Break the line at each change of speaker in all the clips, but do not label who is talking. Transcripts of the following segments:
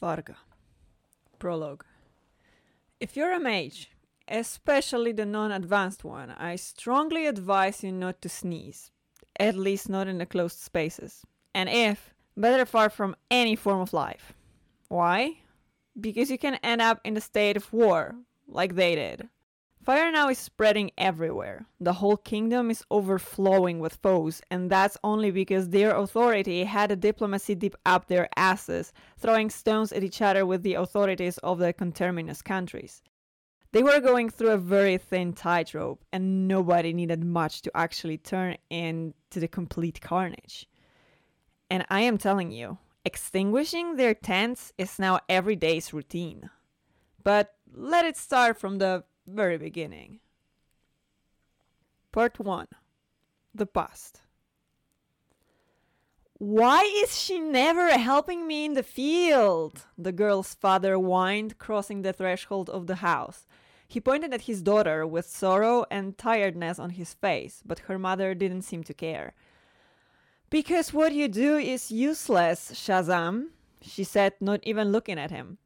Svarga. Prologue. If you're a mage, especially the non advanced one, I strongly advise you not to sneeze, at least not in the closed spaces. And if, better far from any form of life. Why? Because you can end up in a state of war, like they did. Fire now is spreading everywhere. The whole kingdom is overflowing with foes, and that's only because their authority had a diplomacy deep up their asses, throwing stones at each other with the authorities of the conterminous countries. They were going through a very thin tightrope, and nobody needed much to actually turn into the complete carnage. And I am telling you, extinguishing their tents is now every day's routine. But let it start from the very beginning. Part 1 The Past. Why is she never helping me in the field? The girl's father whined, crossing the threshold of the house. He pointed at his daughter with sorrow and tiredness on his face, but her mother didn't seem to care. Because what you do is useless, Shazam, she said, not even looking at him.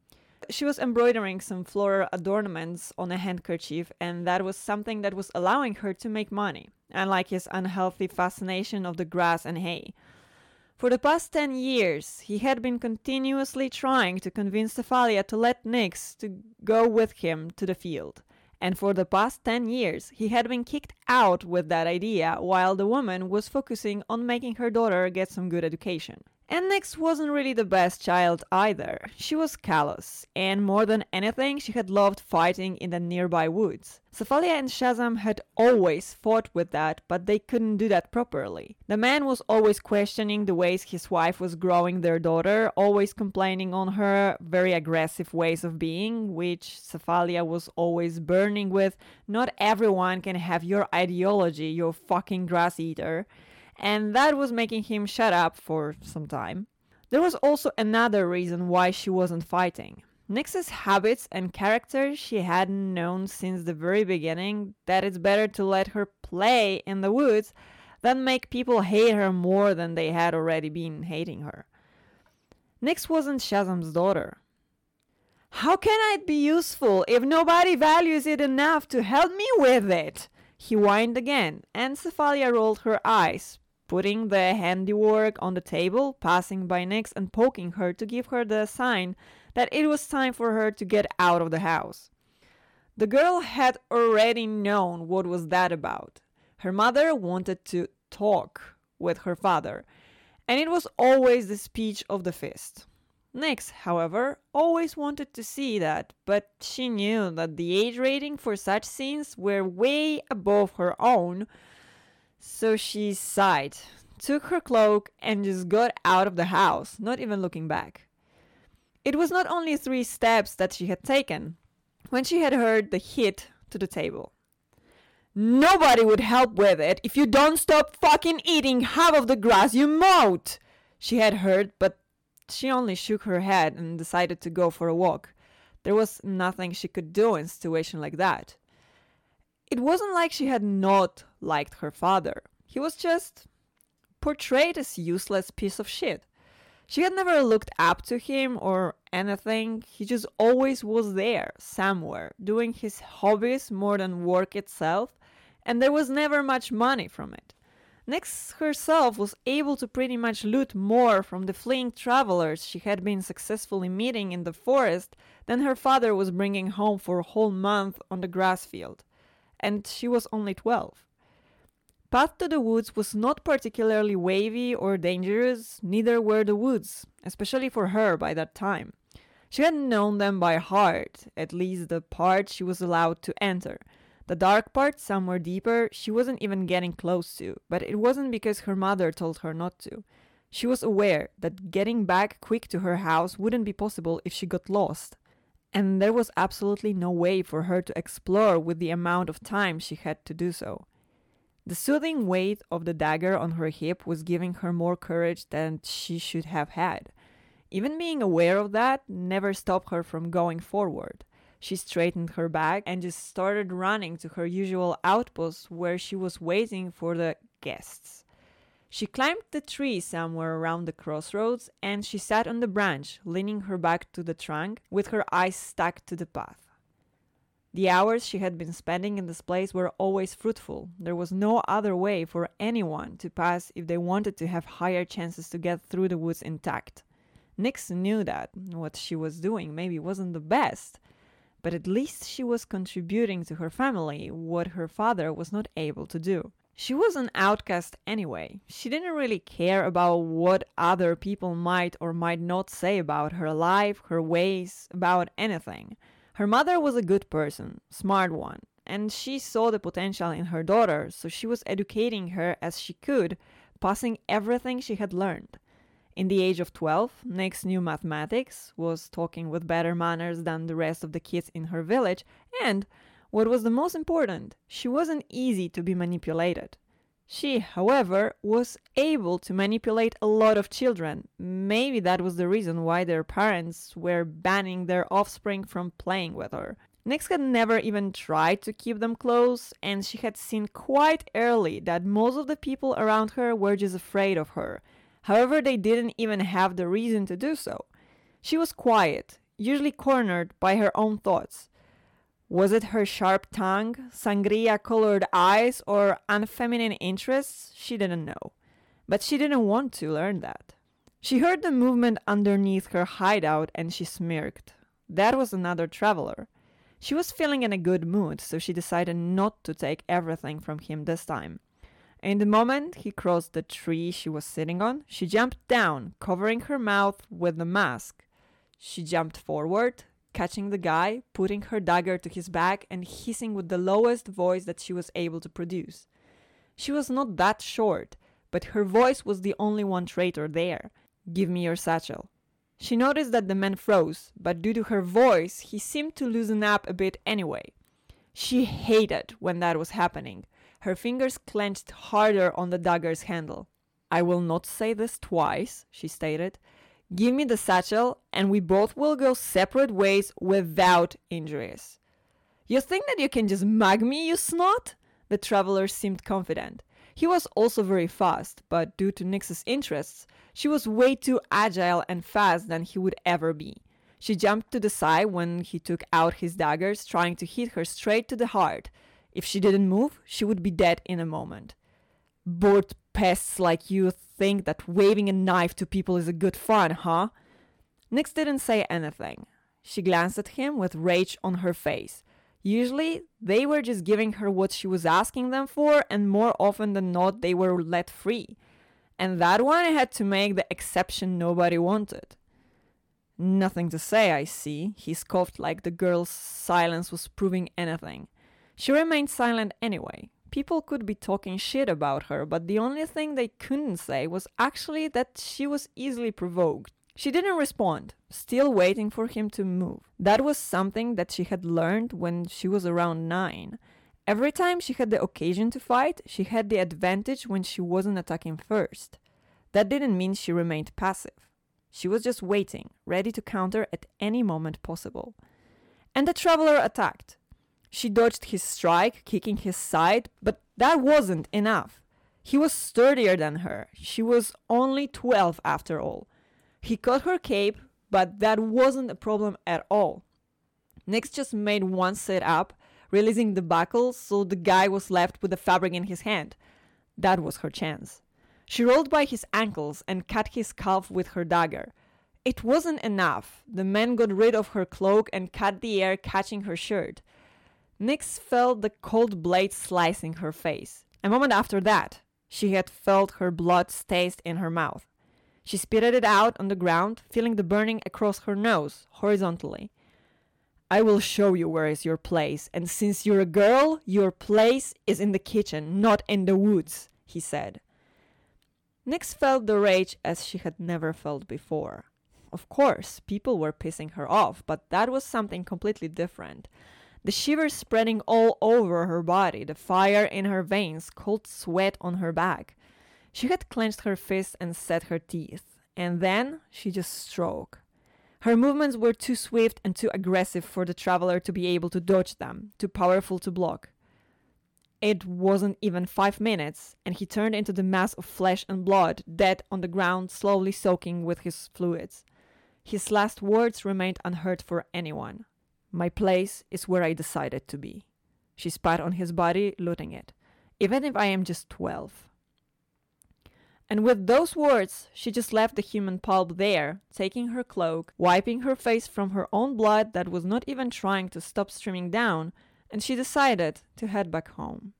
She was embroidering some floral adornments on a handkerchief, and that was something that was allowing her to make money, unlike his unhealthy fascination of the grass and hay. For the past ten years, he had been continuously trying to convince Cephalia to let Nyx to go with him to the field. And for the past 10 years, he had been kicked out with that idea while the woman was focusing on making her daughter get some good education. Nyx wasn't really the best child either. She was callous, and more than anything, she had loved fighting in the nearby woods. Cephalia and Shazam had always fought with that, but they couldn't do that properly. The man was always questioning the ways his wife was growing their daughter, always complaining on her very aggressive ways of being, which Cephalia was always burning with. Not everyone can have your ideology, you fucking grass eater and that was making him shut up for some time. There was also another reason why she wasn't fighting. Nyx's habits and character she hadn't known since the very beginning that it's better to let her play in the woods than make people hate her more than they had already been hating her. Nyx wasn't Shazam's daughter. How can I be useful if nobody values it enough to help me with it? He whined again, and Cephalia rolled her eyes, putting the handiwork on the table, passing by Nyx and poking her to give her the sign that it was time for her to get out of the house. The girl had already known what was that about. Her mother wanted to talk with her father, and it was always the speech of the fist. Nyx, however, always wanted to see that, but she knew that the age rating for such scenes were way above her own, so she sighed, took her cloak, and just got out of the house, not even looking back. It was not only three steps that she had taken when she had heard the hit to the table. Nobody would help with it if you don't stop fucking eating half of the grass you mowed, she had heard, but she only shook her head and decided to go for a walk. There was nothing she could do in a situation like that. It wasn't like she had not liked her father. He was just portrayed as useless piece of shit. She had never looked up to him or anything. He just always was there, somewhere, doing his hobbies more than work itself, and there was never much money from it. Nyx herself was able to pretty much loot more from the fleeing travelers she had been successfully meeting in the forest than her father was bringing home for a whole month on the grass field and she was only 12. Path to the woods was not particularly wavy or dangerous, neither were the woods, especially for her by that time. She had known them by heart, at least the part she was allowed to enter. The dark part, somewhere deeper, she wasn't even getting close to, but it wasn't because her mother told her not to. She was aware that getting back quick to her house wouldn't be possible if she got lost and there was absolutely no way for her to explore with the amount of time she had to do so. The soothing weight of the dagger on her hip was giving her more courage than she should have had. Even being aware of that never stopped her from going forward. She straightened her back and just started running to her usual outpost where she was waiting for the guests. She climbed the tree somewhere around the crossroads and she sat on the branch, leaning her back to the trunk, with her eyes stuck to the path. The hours she had been spending in this place were always fruitful. There was no other way for anyone to pass if they wanted to have higher chances to get through the woods intact. Nyx knew that what she was doing maybe wasn't the best, but at least she was contributing to her family what her father was not able to do. She was an outcast anyway. She didn't really care about what other people might or might not say about her life, her ways, about anything. Her mother was a good person, smart one, and she saw the potential in her daughter, so she was educating her as she could, passing everything she had learned. In the age of 12, Nyx knew mathematics, was talking with better manners than the rest of the kids in her village, and, what was the most important, she wasn't easy to be manipulated. She, however, was able to manipulate a lot of children. Maybe that was the reason why their parents were banning their offspring from playing with her. Nyx had never even tried to keep them close, and she had seen quite early that most of the people around her were just afraid of her. However, they didn't even have the reason to do so. She was quiet, usually cornered by her own thoughts. Was it her sharp tongue, sangria colored eyes, or unfeminine interests? She didn't know. But she didn't want to learn that. She heard the movement underneath her hideout and she smirked. That was another traveler. She was feeling in a good mood, so she decided not to take everything from him this time. In the moment he crossed the tree she was sitting on, she jumped down, covering her mouth with the mask. She jumped forward, catching the guy, putting her dagger to his back, and hissing with the lowest voice that she was able to produce. She was not that short, but her voice was the only one traitor there. Give me your satchel. She noticed that the man froze, but due to her voice, he seemed to loosen up a bit anyway. She hated when that was happening. Her fingers clenched harder on the dagger's handle. I will not say this twice, she stated. Give me the satchel, and we both will go separate ways without injuries. You think that you can just mug me, you snot? The traveler seemed confident. He was also very fast, but due to Nyx's interests, she was way too agile and fast than he would ever be. She jumped to the side when he took out his daggers, trying to hit her straight to the heart. If she didn't move, she would be dead in a moment. Bored pests like you think that waving a knife to people is a good fun, huh? Nyx didn't say anything. She glanced at him with rage on her face. Usually, they were just giving her what she was asking them for, and more often than not, they were let free. And that one had to make the exception nobody wanted. Nothing to say, I see, he scoffed like the girl's silence was proving anything. She remained silent anyway, People could be talking shit about her, but the only thing they couldn't say was actually that she was easily provoked. She didn't respond, still waiting for him to move. That was something that she had learned when she was around nine. Every time she had the occasion to fight, she had the advantage when she wasn't attacking first. That didn't mean she remained passive. She was just waiting, ready to counter at any moment possible. And the traveler attacked. She dodged his strike, kicking his side, but that wasn't enough. He was sturdier than her. She was only 12 after all. He caught her cape, but that wasn't a problem at all. Nyx just made one sit up, releasing the buckle, so the guy was left with the fabric in his hand. That was her chance. She rolled by his ankles and cut his calf with her dagger. It wasn't enough. The man got rid of her cloak and cut the air, catching her shirt. Nyx felt the cold blade slicing her face. A moment after that, she had felt her blood taste in her mouth. She spitted it out on the ground, feeling the burning across her nose, horizontally. I will show you where is your place, and since you're a girl, your place is in the kitchen, not in the woods, he said. Nyx felt the rage as she had never felt before. Of course, people were pissing her off, but that was something completely different the shivers spreading all over her body, the fire in her veins, cold sweat on her back. She had clenched her fists and set her teeth, and then she just struck. Her movements were too swift and too aggressive for the traveler to be able to dodge them, too powerful to block. It wasn't even five minutes, and he turned into the mass of flesh and blood, dead on the ground, slowly soaking with his fluids. His last words remained unheard for anyone. My place is where I decided to be. She spat on his body, looting it. Even if I am just twelve. And with those words, she just left the human pulp there, taking her cloak, wiping her face from her own blood that was not even trying to stop streaming down, and she decided to head back home.